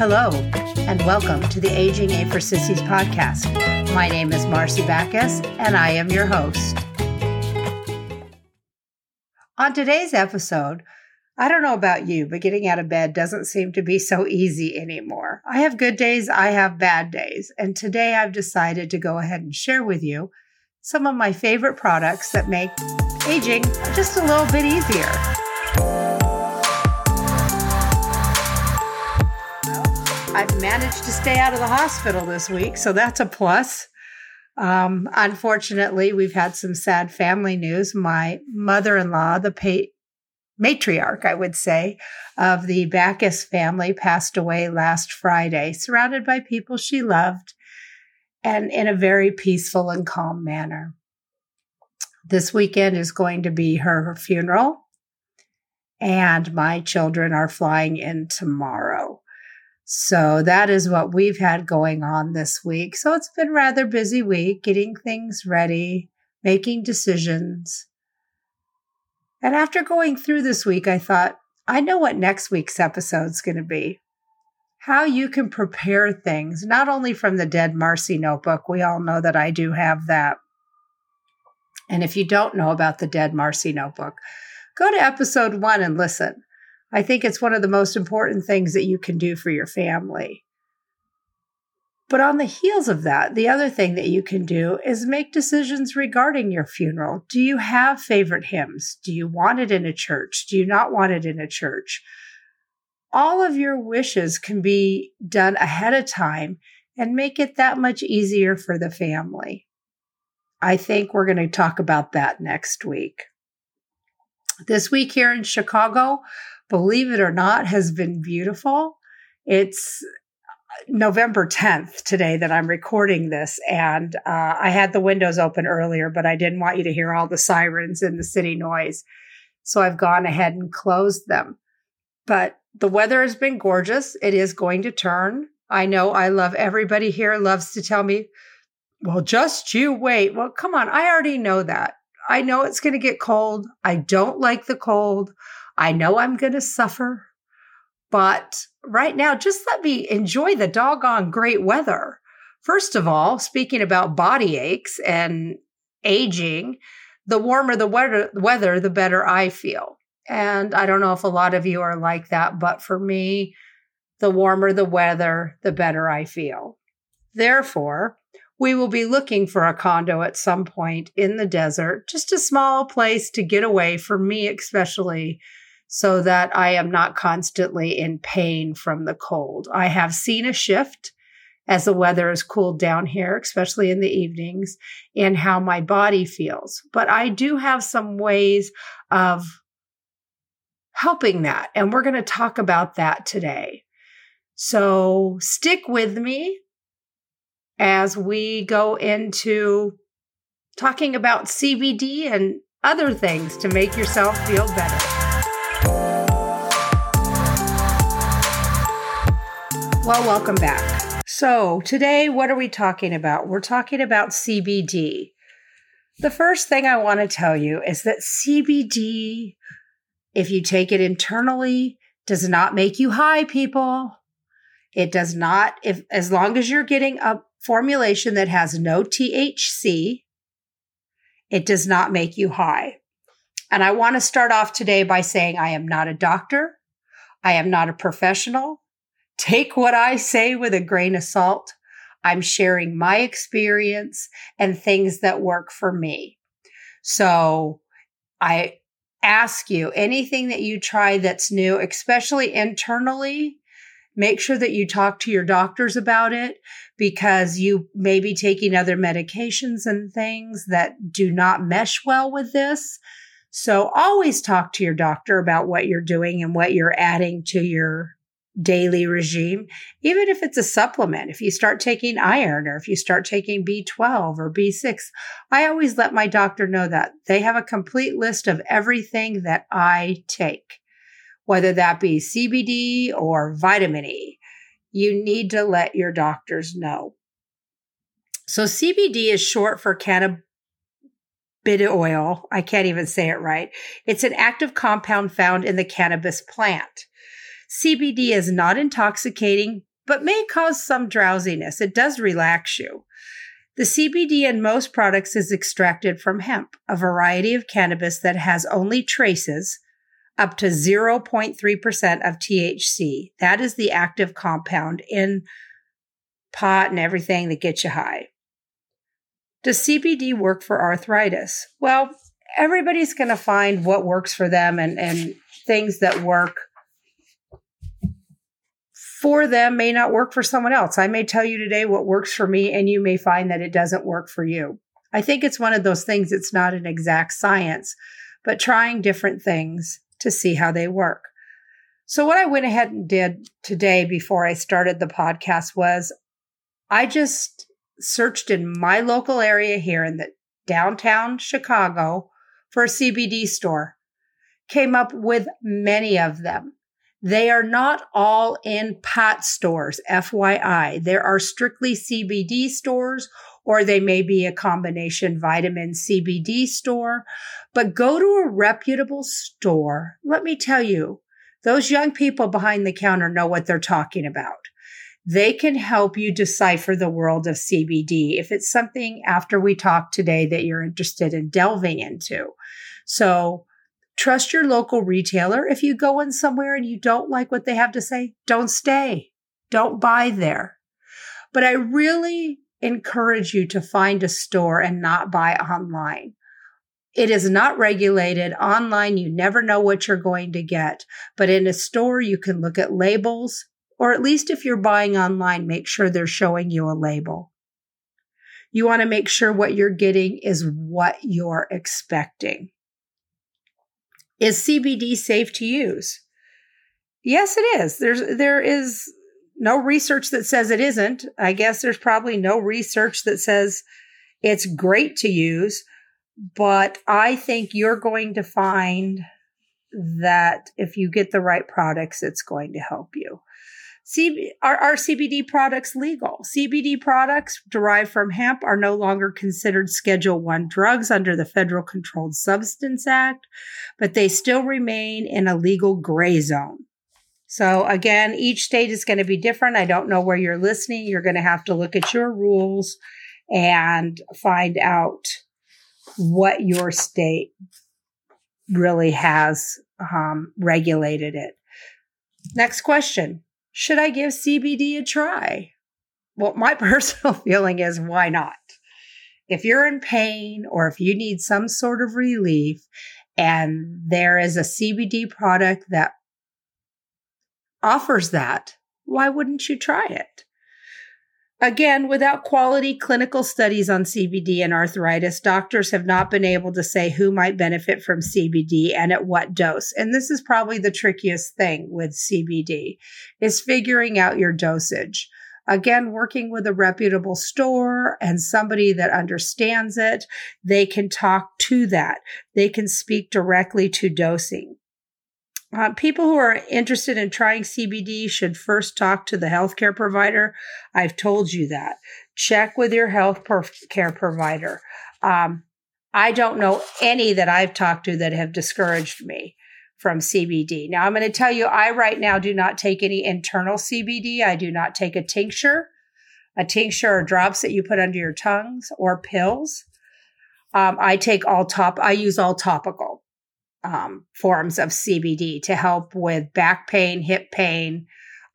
Hello, and welcome to the Aging Ain't for Sissies podcast. My name is Marcy Backus, and I am your host. On today's episode, I don't know about you, but getting out of bed doesn't seem to be so easy anymore. I have good days, I have bad days, and today I've decided to go ahead and share with you some of my favorite products that make aging just a little bit easier. I've managed to stay out of the hospital this week, so that's a plus. Um, unfortunately, we've had some sad family news. My mother in law, the pa- matriarch, I would say, of the Backus family, passed away last Friday, surrounded by people she loved and in a very peaceful and calm manner. This weekend is going to be her funeral, and my children are flying in tomorrow. So that is what we've had going on this week. So it's been rather busy week getting things ready, making decisions. And after going through this week, I thought, I know what next week's episode is going to be. How you can prepare things, not only from the Dead Marcy notebook, we all know that I do have that. And if you don't know about the Dead Marcy notebook, go to episode one and listen. I think it's one of the most important things that you can do for your family. But on the heels of that, the other thing that you can do is make decisions regarding your funeral. Do you have favorite hymns? Do you want it in a church? Do you not want it in a church? All of your wishes can be done ahead of time and make it that much easier for the family. I think we're going to talk about that next week. This week here in Chicago, believe it or not, has been beautiful. It's November 10th today that I'm recording this, and uh, I had the windows open earlier, but I didn't want you to hear all the sirens and the city noise. So I've gone ahead and closed them. But the weather has been gorgeous. It is going to turn. I know I love everybody here loves to tell me, well, just you wait. Well, come on. I already know that. I know it's going to get cold. I don't like the cold. I know I'm going to suffer, but right now, just let me enjoy the doggone great weather. First of all, speaking about body aches and aging, the warmer the weather, the better I feel. And I don't know if a lot of you are like that, but for me, the warmer the weather, the better I feel. Therefore, we will be looking for a condo at some point in the desert, just a small place to get away, for me especially, so that I am not constantly in pain from the cold. I have seen a shift as the weather has cooled down here, especially in the evenings, in how my body feels. But I do have some ways of helping that. And we're going to talk about that today. So stick with me as we go into talking about CBD and other things to make yourself feel better. Well, welcome back. So, today, what are we talking about? We're talking about CBD. The first thing I want to tell you is that CBD, if you take it internally, does not make you high, people. It does not, if as long as you're getting a formulation that has no THC, it does not make you high. And I want to start off today by saying I am not a doctor. I am not a professional. Take what I say with a grain of salt. I'm sharing my experience and things that work for me. So I ask you anything that you try that's new, especially internally, make sure that you talk to your doctors about it because you may be taking other medications and things that do not mesh well with this. So always talk to your doctor about what you're doing and what you're adding to your daily regime, even if it's a supplement, if you start taking iron or if you start taking B12 or B6, I always let my doctor know that they have a complete list of everything that I take, whether that be CBD or vitamin E. You need to let your doctors know. So CBD is short for cannabis oil. I can't even say it right. It's an active compound found in the cannabis plant. CBD is not intoxicating, but may cause some drowsiness. It does relax you. The CBD in most products is extracted from hemp, a variety of cannabis that has only traces up to 0.3% of THC. That is the active compound in pot and everything that gets you high. Does CBD work for arthritis? Well, everybody's going to find what works for them and, and things that work for them may not work for someone else. I may tell you today what works for me, and you may find that it doesn't work for you. I think it's one of those things, it's not an exact science, but trying different things to see how they work. So, what I went ahead and did today before I started the podcast was I just searched in my local area here in the downtown Chicago for a CBD store. Came up with many of them. They are not all in pot stores, FYI. There are strictly CBD stores, or they may be a combination vitamin CBD store. But go to a reputable store. Let me tell you, those young people behind the counter know what they're talking about. They can help you decipher the world of CBD if it's something after we talk today that you're interested in delving into. So trust your local retailer. If you go in somewhere and you don't like what they have to say, don't stay. Don't buy there. But I really encourage you to find a store and not buy online. It is not regulated. Online, you never know what you're going to get. But in a store, you can look at labels, or at least if you're buying online, make sure they're showing you a label. You want to make sure what you're getting is what you're expecting. Is CBD safe to use? Yes, it is. There's there is no research that says it isn't. I guess there's probably no research that says it's great to use, but I think you're going to find that if you get the right products, it's going to help you. C- are, are CBD products legal? CBD products derived from hemp are no longer considered Schedule 1 drugs under the Federal Controlled Substance Act, but they still remain in a legal gray zone. So again, each state is going to be different. I don't know where you're listening. You're going to have to look at your rules and find out what your state really has um, regulated it. Next question. Should I give CBD a try? Well, my personal feeling is why not? If you're in pain or if you need some sort of relief and there is a CBD product that offers that, why wouldn't you try it? Again, without quality clinical studies on CBD and arthritis, doctors have not been able to say who might benefit from CBD and at what dose. And this is probably the trickiest thing with CBD is figuring out your dosage. Again, working with a reputable store and somebody that understands it, they can talk to that. They can speak directly to dosing. Uh, people who are interested in trying CBD should first talk to the healthcare provider. I've told you that. Check with your health care provider. Um, I don't know any that I've talked to that have discouraged me from CBD. Now, I'm going to tell you, I right now do not take any internal CBD. I do not take a tincture, a tincture or drops that you put under your tongues or pills. Um, I take all top, I use all topical um, forms of CBD to help with back pain, hip pain,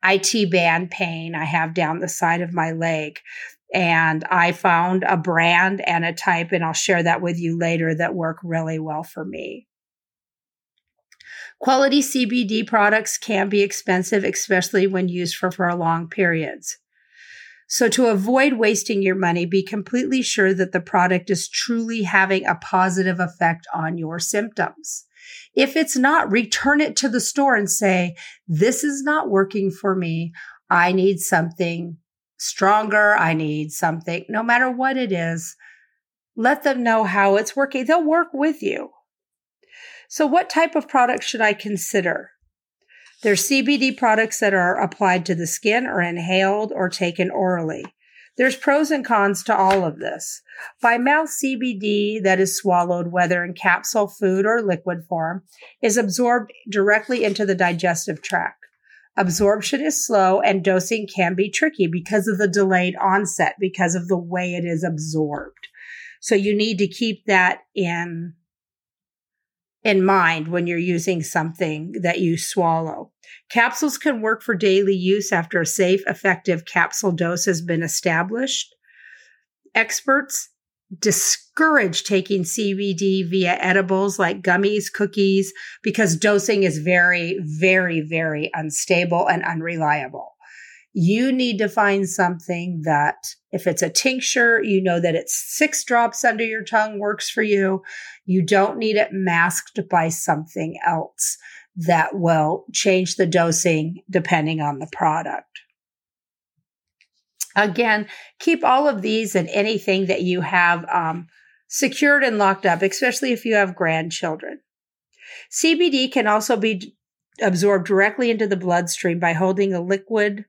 IT band pain I have down the side of my leg. And I found a brand and a type, and I'll share that with you later that work really well for me. Quality CBD products can be expensive, especially when used for prolonged periods. So to avoid wasting your money, be completely sure that the product is truly having a positive effect on your symptoms. If it's not, return it to the store and say, this is not working for me. I need something stronger. I need something, no matter what it is. Let them know how it's working. They'll work with you. So what type of product should I consider? There's CBD products that are applied to the skin or inhaled or taken orally. There's pros and cons to all of this. By mouth CBD that is swallowed, whether in capsule, food, or liquid form, is absorbed directly into the digestive tract. Absorption is slow and dosing can be tricky because of the delayed onset, because of the way it is absorbed. So you need to keep that in in mind when you're using something that you swallow. Capsules can work for daily use after a safe, effective capsule dose has been established. Experts discourage taking CBD via edibles like gummies, cookies, because dosing is very, very, very unstable and unreliable. You need to find something that, if it's a tincture, you know that it's six drops under your tongue works for you. You don't need it masked by something else that will change the dosing depending on the product. Again, keep all of these and anything that you have um, secured and locked up, especially if you have grandchildren. CBD can also be absorbed directly into the bloodstream by holding a liquid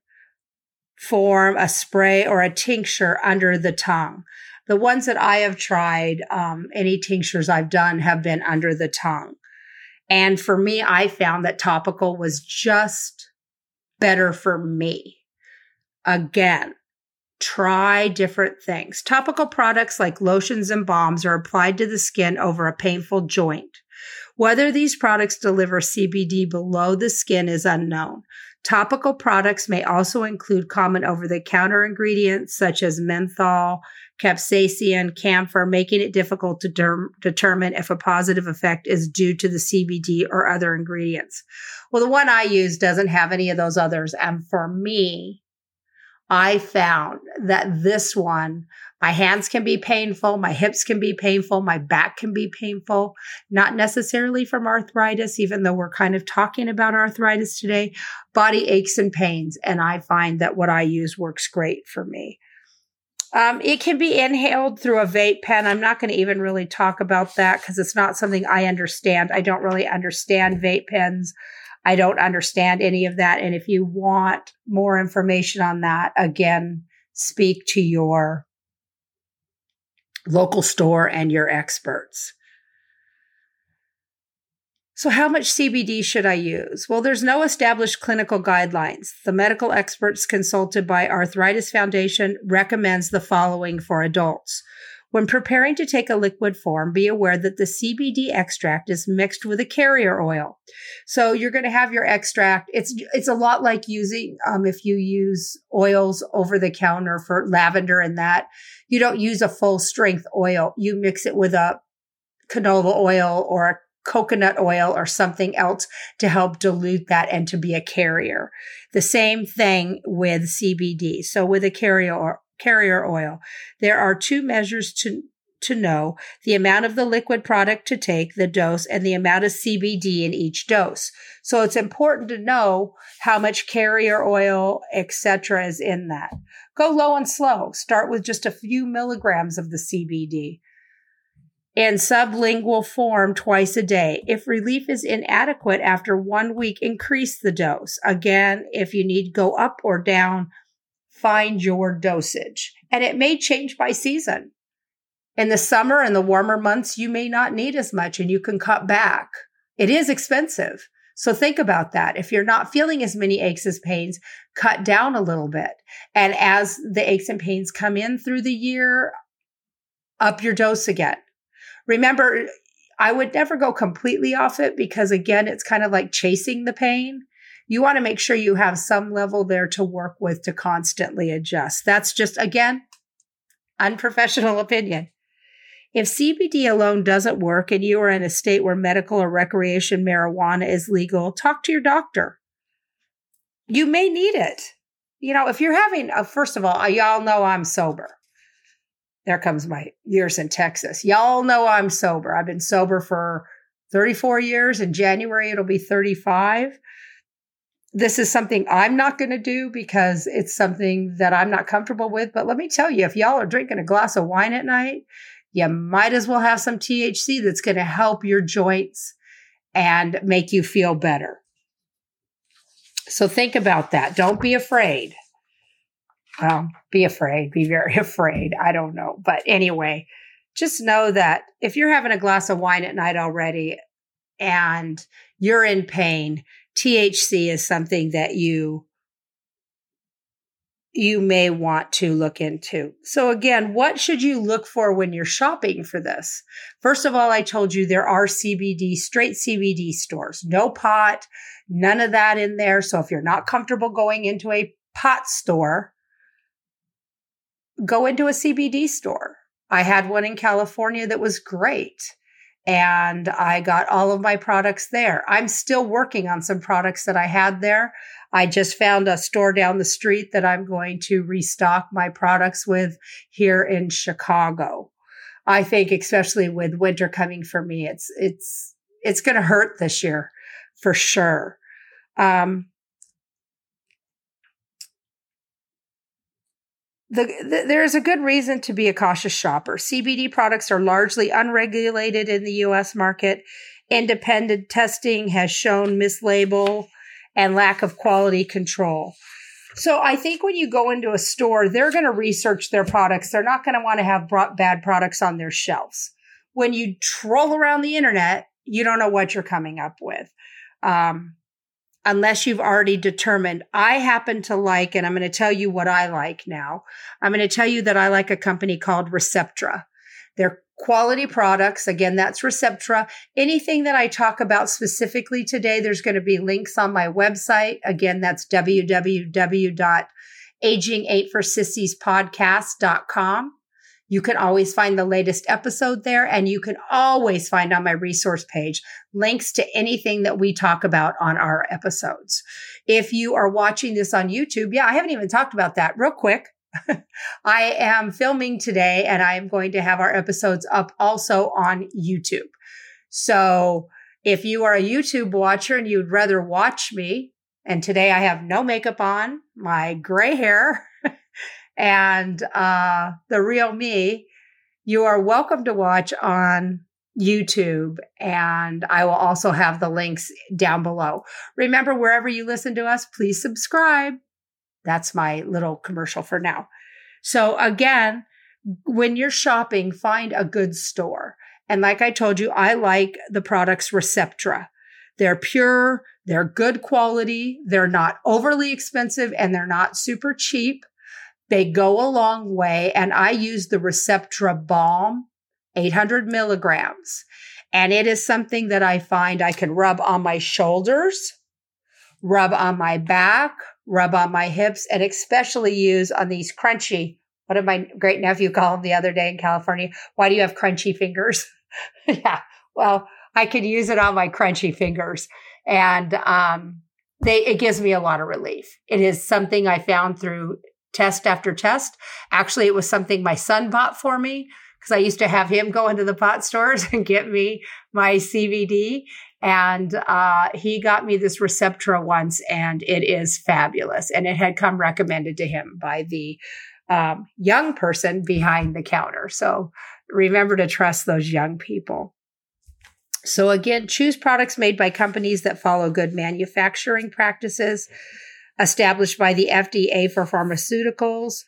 form, a spray, or a tincture under the tongue. The ones that I have tried, um, any tinctures I've done have been under the tongue. And for me, I found that topical was just better for me. Again, try different things. Topical products like lotions and balms are applied to the skin over a painful joint. Whether these products deliver CBD below the skin is unknown. Topical products may also include common over the counter ingredients such as menthol, capsaicin, camphor, making it difficult to der- determine if a positive effect is due to the CBD or other ingredients. Well, the one I use doesn't have any of those others. And for me, I found that this one, my hands can be painful, my hips can be painful, my back can be painful, not necessarily from arthritis, even though we're kind of talking about arthritis today, body aches and pains. And I find that what I use works great for me. Um, it can be inhaled through a vape pen. I'm not going to even really talk about that because it's not something I understand. I don't really understand vape pens. I don't understand any of that. And if you want more information on that, again, speak to your local store and your experts. So, how much CBD should I use? Well, there's no established clinical guidelines. The medical experts consulted by Arthritis Foundation recommends the following for adults when preparing to take a liquid form, be aware that the CBD extract is mixed with a carrier oil. So you're going to have your extract. It's it's a lot like using um, if you use oils over the counter for lavender and that. You don't use a full strength oil. You mix it with a canola oil or a coconut oil or something else to help dilute that and to be a carrier. The same thing with CBD. So with a carrier carrier oil. There are two measures to to know the amount of the liquid product to take, the dose, and the amount of CBD in each dose. So it's important to know how much carrier oil, etc., is in that. Go low and slow. Start with just a few milligrams of the CBD in sublingual form twice a day. If relief is inadequate after one week, increase the dose. Again, if you need go up or down, find your dosage. And it may change by season. In the summer and the warmer months, you may not need as much and you can cut back. It is expensive. So think about that. If you're not feeling as many aches as pains, cut down a little bit. And as the aches and pains come in through the year, up your dose again. Remember, I would never go completely off it because again, it's kind of like chasing the pain you want to make sure you have some level there to work with to constantly adjust. That's just, again, unprofessional opinion. If CBD alone doesn't work and you are in a state where medical or recreation marijuana is legal, talk to your doctor. You may need it. You know, if you're having, a, first of all, y'all know I'm sober. There comes my years in Texas. Y'all know I'm sober. I've been sober for 34 years. In January, it'll be 35 this is something I'm not going to do because it's something that I'm not comfortable with. But let me tell you, if y'all are drinking a glass of wine at night, you might as well have some THC that's going to help your joints and make you feel better. So think about that. Don't be afraid. Well, be afraid, be very afraid. I don't know. But anyway, just know that if you're having a glass of wine at night already and you're in pain, THC is something that you you may want to look into. So again, what should you look for when you're shopping for this? First of all, I told you there are CBD, straight CBD stores, no pot, none of that in there. So if you're not comfortable going into a pot store, go into a CBD store. I had one in California that was great and I got all of my products there. I'm still working on some products that I had there. I just found a store down the street that I'm going to restock my products with here in Chicago. I think especially with winter coming for me, it's it's it's going to hurt this year for sure. Um, The, the, there is a good reason to be a cautious shopper. CBD products are largely unregulated in the US market. Independent testing has shown mislabel and lack of quality control. So I think when you go into a store, they're going to research their products. They're not going to want to have bad products on their shelves. When you troll around the internet, you don't know what you're coming up with. Um, unless you've already determined I happen to like, and I'm going to tell you what I like now. I'm going to tell you that I like a company called Receptra. They're quality products. Again, that's Receptra. Anything that I talk about specifically today, there's going to be links on my website. Again, that's www.aging8forsissies you can always find the latest episode there, and you can always find on my resource page links to anything that we talk about on our episodes. If you are watching this on YouTube, yeah, I haven't even talked about that real quick. I am filming today and I am going to have our episodes up also on YouTube. So if you are a YouTube watcher and you'd rather watch me, and today I have no makeup on, my gray hair, and uh, the real me, you are welcome to watch on YouTube. And I will also have the links down below. Remember, wherever you listen to us, please subscribe. That's my little commercial for now. So again, when you're shopping, find a good store. And like I told you, I like the products Receptra. They're pure, they're good quality, they're not overly expensive, and they're not super cheap. They go a long way. And I use the Receptra Balm, 800 milligrams. And it is something that I find I can rub on my shoulders, rub on my back, rub on my hips, and especially use on these crunchy. What did my great nephew call them the other day in California? Why do you have crunchy fingers? yeah. Well, I could use it on my crunchy fingers. And um, they it gives me a lot of relief. It is something I found through test after test. Actually, it was something my son bought for me because I used to have him go into the pot stores and get me my CBD. And uh, he got me this Receptra once, and it is fabulous. And it had come recommended to him by the um, young person behind the counter. So remember to trust those young people. So, again, choose products made by companies that follow good manufacturing practices established by the FDA for pharmaceuticals.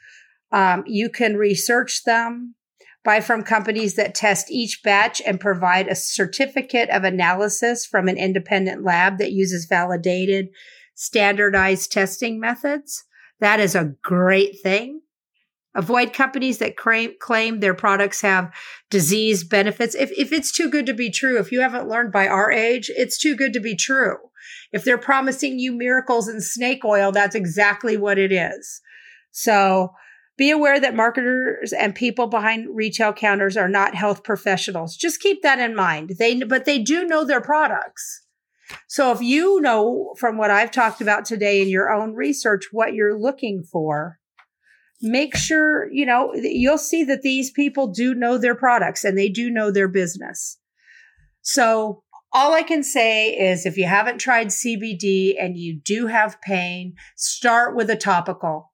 Um, you can research them, buy from companies that test each batch and provide a certificate of analysis from an independent lab that uses validated, standardized testing methods. That is a great thing. Avoid companies that claim, claim their products have disease benefits. If, if it's too good to be true, if you haven't learned by our age, it's too good to be true. If they're promising you miracles and snake oil, that's exactly what it is. So be aware that marketers and people behind retail counters are not health professionals. Just keep that in mind. They, but they do know their products. So if you know from what I've talked about today in your own research what you're looking for, make sure, you know, you'll see that these people do know their products and they do know their business. So all I can say is if you haven't tried CBD and you do have pain, start with a topical.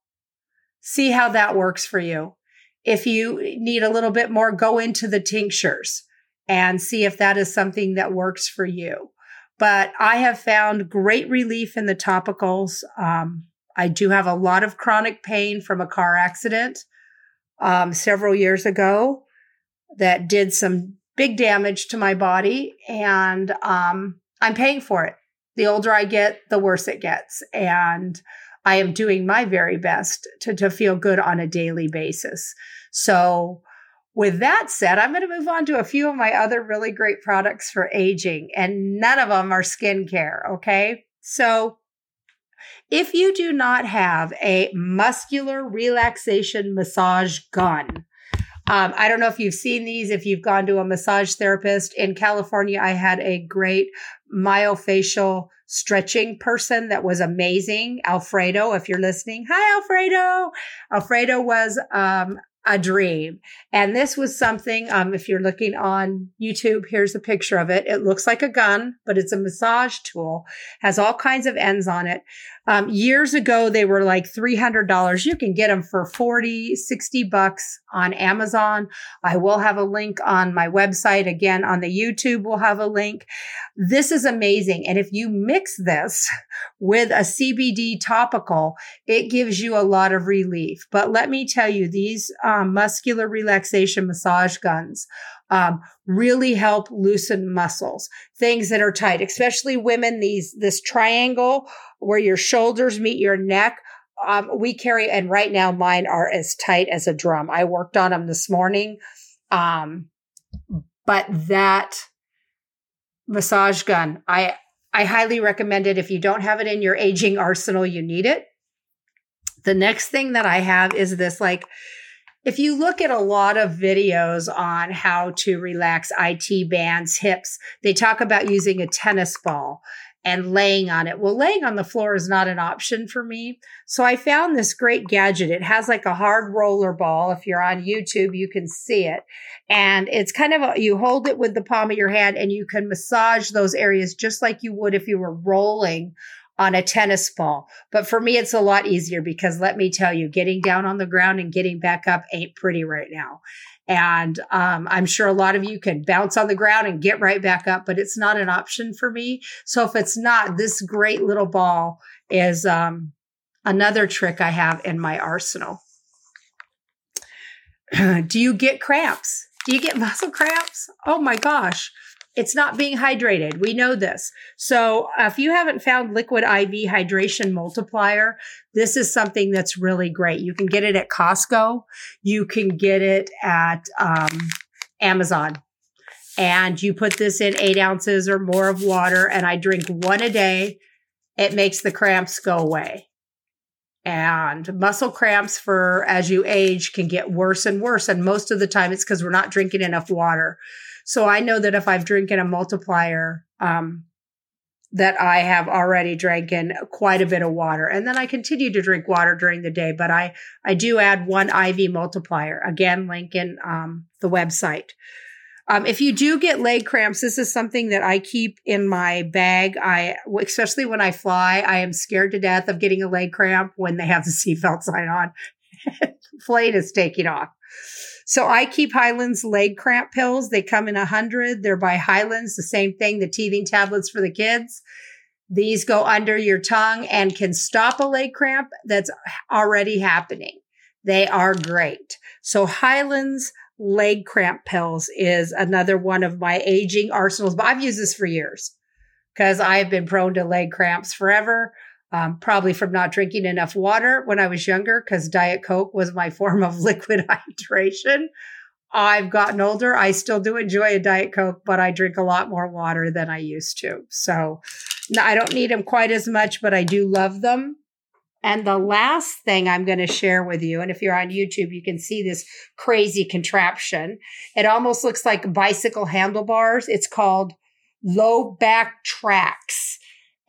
See how that works for you. If you need a little bit more, go into the tinctures and see if that is something that works for you. But I have found great relief in the topicals. Um, I do have a lot of chronic pain from a car accident um, several years ago that did some big damage to my body and um, I'm paying for it. The older I get, the worse it gets. And I am doing my very best to, to feel good on a daily basis. So, with that said, I'm going to move on to a few of my other really great products for aging, and none of them are skincare. Okay. So, if you do not have a muscular relaxation massage gun, um, I don't know if you've seen these, if you've gone to a massage therapist. In California, I had a great myofascial stretching person that was amazing. Alfredo, if you're listening. Hi, Alfredo. Alfredo was um, a dream. And this was something, um, if you're looking on YouTube, here's a picture of it. It looks like a gun, but it's a massage tool, has all kinds of ends on it. Um, years ago, they were like $300. You can get them for 40, 60 bucks on Amazon. I will have a link on my website. Again, on the YouTube, we'll have a link. This is amazing. And if you mix this with a CBD topical, it gives you a lot of relief. But let me tell you, these um, muscular relaxation massage guns um, really help loosen muscles, things that are tight, especially women. These this triangle where your shoulders meet your neck. Um, we carry, and right now mine are as tight as a drum. I worked on them this morning, um, but that massage gun, I I highly recommend it. If you don't have it in your aging arsenal, you need it. The next thing that I have is this like if you look at a lot of videos on how to relax IT bands, hips, they talk about using a tennis ball and laying on it. Well, laying on the floor is not an option for me. So I found this great gadget. It has like a hard roller ball. If you're on YouTube, you can see it. And it's kind of, a, you hold it with the palm of your hand and you can massage those areas just like you would if you were rolling on a tennis ball. But for me, it's a lot easier because let me tell you, getting down on the ground and getting back up ain't pretty right now. And um, I'm sure a lot of you can bounce on the ground and get right back up, but it's not an option for me. So if it's not, this great little ball is um, another trick I have in my arsenal. Do you get cramps? Do you get muscle cramps? Oh my gosh it's not being hydrated. We know this. So uh, if you haven't found liquid IV hydration multiplier, this is something that's really great. You can get it at Costco. You can get it at um, Amazon. And you put this in eight ounces or more of water, and I drink one a day. It makes the cramps go away. And muscle cramps for as you age can get worse and worse. And most of the time, it's because we're not drinking enough water. So I know that if I've drinking a multiplier, um, that I have already drinking quite a bit of water. And then I continue to drink water during the day, but I, I do add one IV multiplier. Again, link in um, the website. Um, if you do get leg cramps, this is something that I keep in my bag. I, especially when I fly, I am scared to death of getting a leg cramp when they have the seatbelt sign on. Plane is taking off. So I keep Hyland's leg cramp pills. They come in a hundred. They're by Hyland's. the same thing, the teething tablets for the kids. These go under your tongue and can stop a leg cramp that's already happening. They are great. So Hyland's leg cramp pills is another one of my aging arsenals, but I've used this for years because I've been prone to leg cramps forever um, probably from not drinking enough water when I was younger, because Diet Coke was my form of liquid hydration. I've gotten older. I still do enjoy a Diet Coke, but I drink a lot more water than I used to. So I don't need them quite as much, but I do love them. And the last thing I'm going to share with you, and if you're on YouTube, you can see this crazy contraption. It almost looks like bicycle handlebars. It's called low back tracks.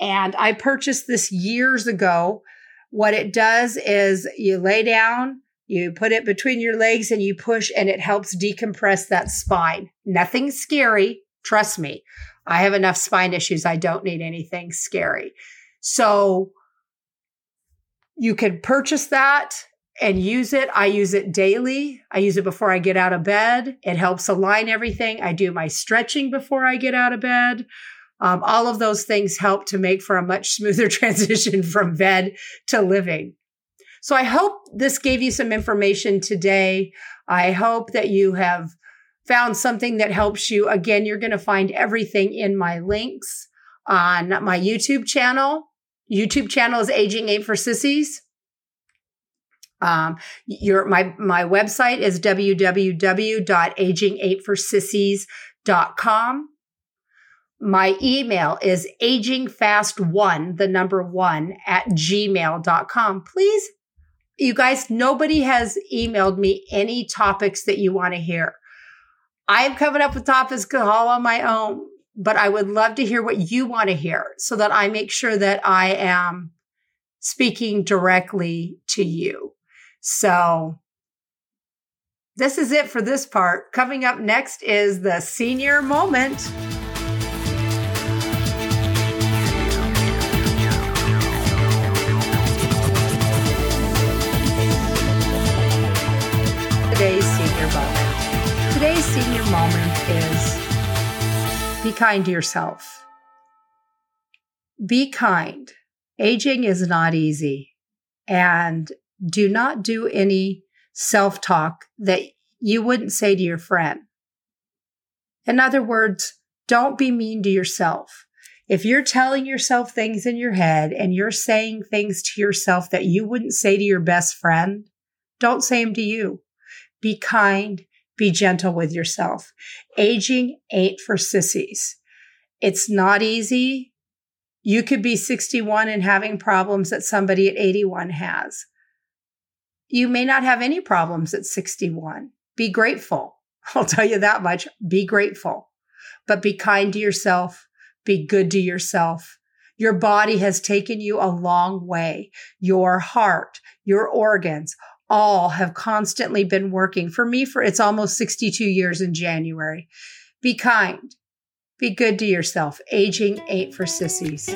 And I purchased this years ago. What it does is you lay down, you put it between your legs and you push, and it helps decompress that spine. Nothing scary. Trust me. I have enough spine issues. I don't need anything scary. So you can purchase that and use it. I use it daily. I use it before I get out of bed. It helps align everything. I do my stretching before I get out of bed. Um, all of those things help to make for a much smoother transition from bed to living. So I hope this gave you some information today. I hope that you have found something that helps you. Again, you're going to find everything in my links. on my YouTube channel. YouTube channel is Aging Ain't for Sissies. Um, your my my website is www.aging8forsissies.com. My email is agingfast1, the number one, at gmail.com. Please, you guys, nobody has emailed me any topics that you want to hear. I'm coming up with topics all on my own, but I would love to hear what you want to hear so that I make sure that I am speaking directly to you. So this is it for this part. Coming up next is the senior moment. Senior moment is be kind to yourself. Be kind. Aging is not easy. And do not do any self talk that you wouldn't say to your friend. In other words, don't be mean to yourself. If you're telling yourself things in your head and you're saying things to yourself that you wouldn't say to your best friend, don't say them to you. Be kind, be gentle with yourself. Aging ain't for sissies. It's not easy. You could be 61 and having problems that somebody at 81 has. You may not have any problems at 61. Be grateful. I'll tell you that much. Be grateful, but be kind to yourself. Be good to yourself. Your body has taken you a long way. Your heart, your organs, all have constantly been working for me for it's almost 62 years in January. Be kind. Be good to yourself. Aging ain't for sissies.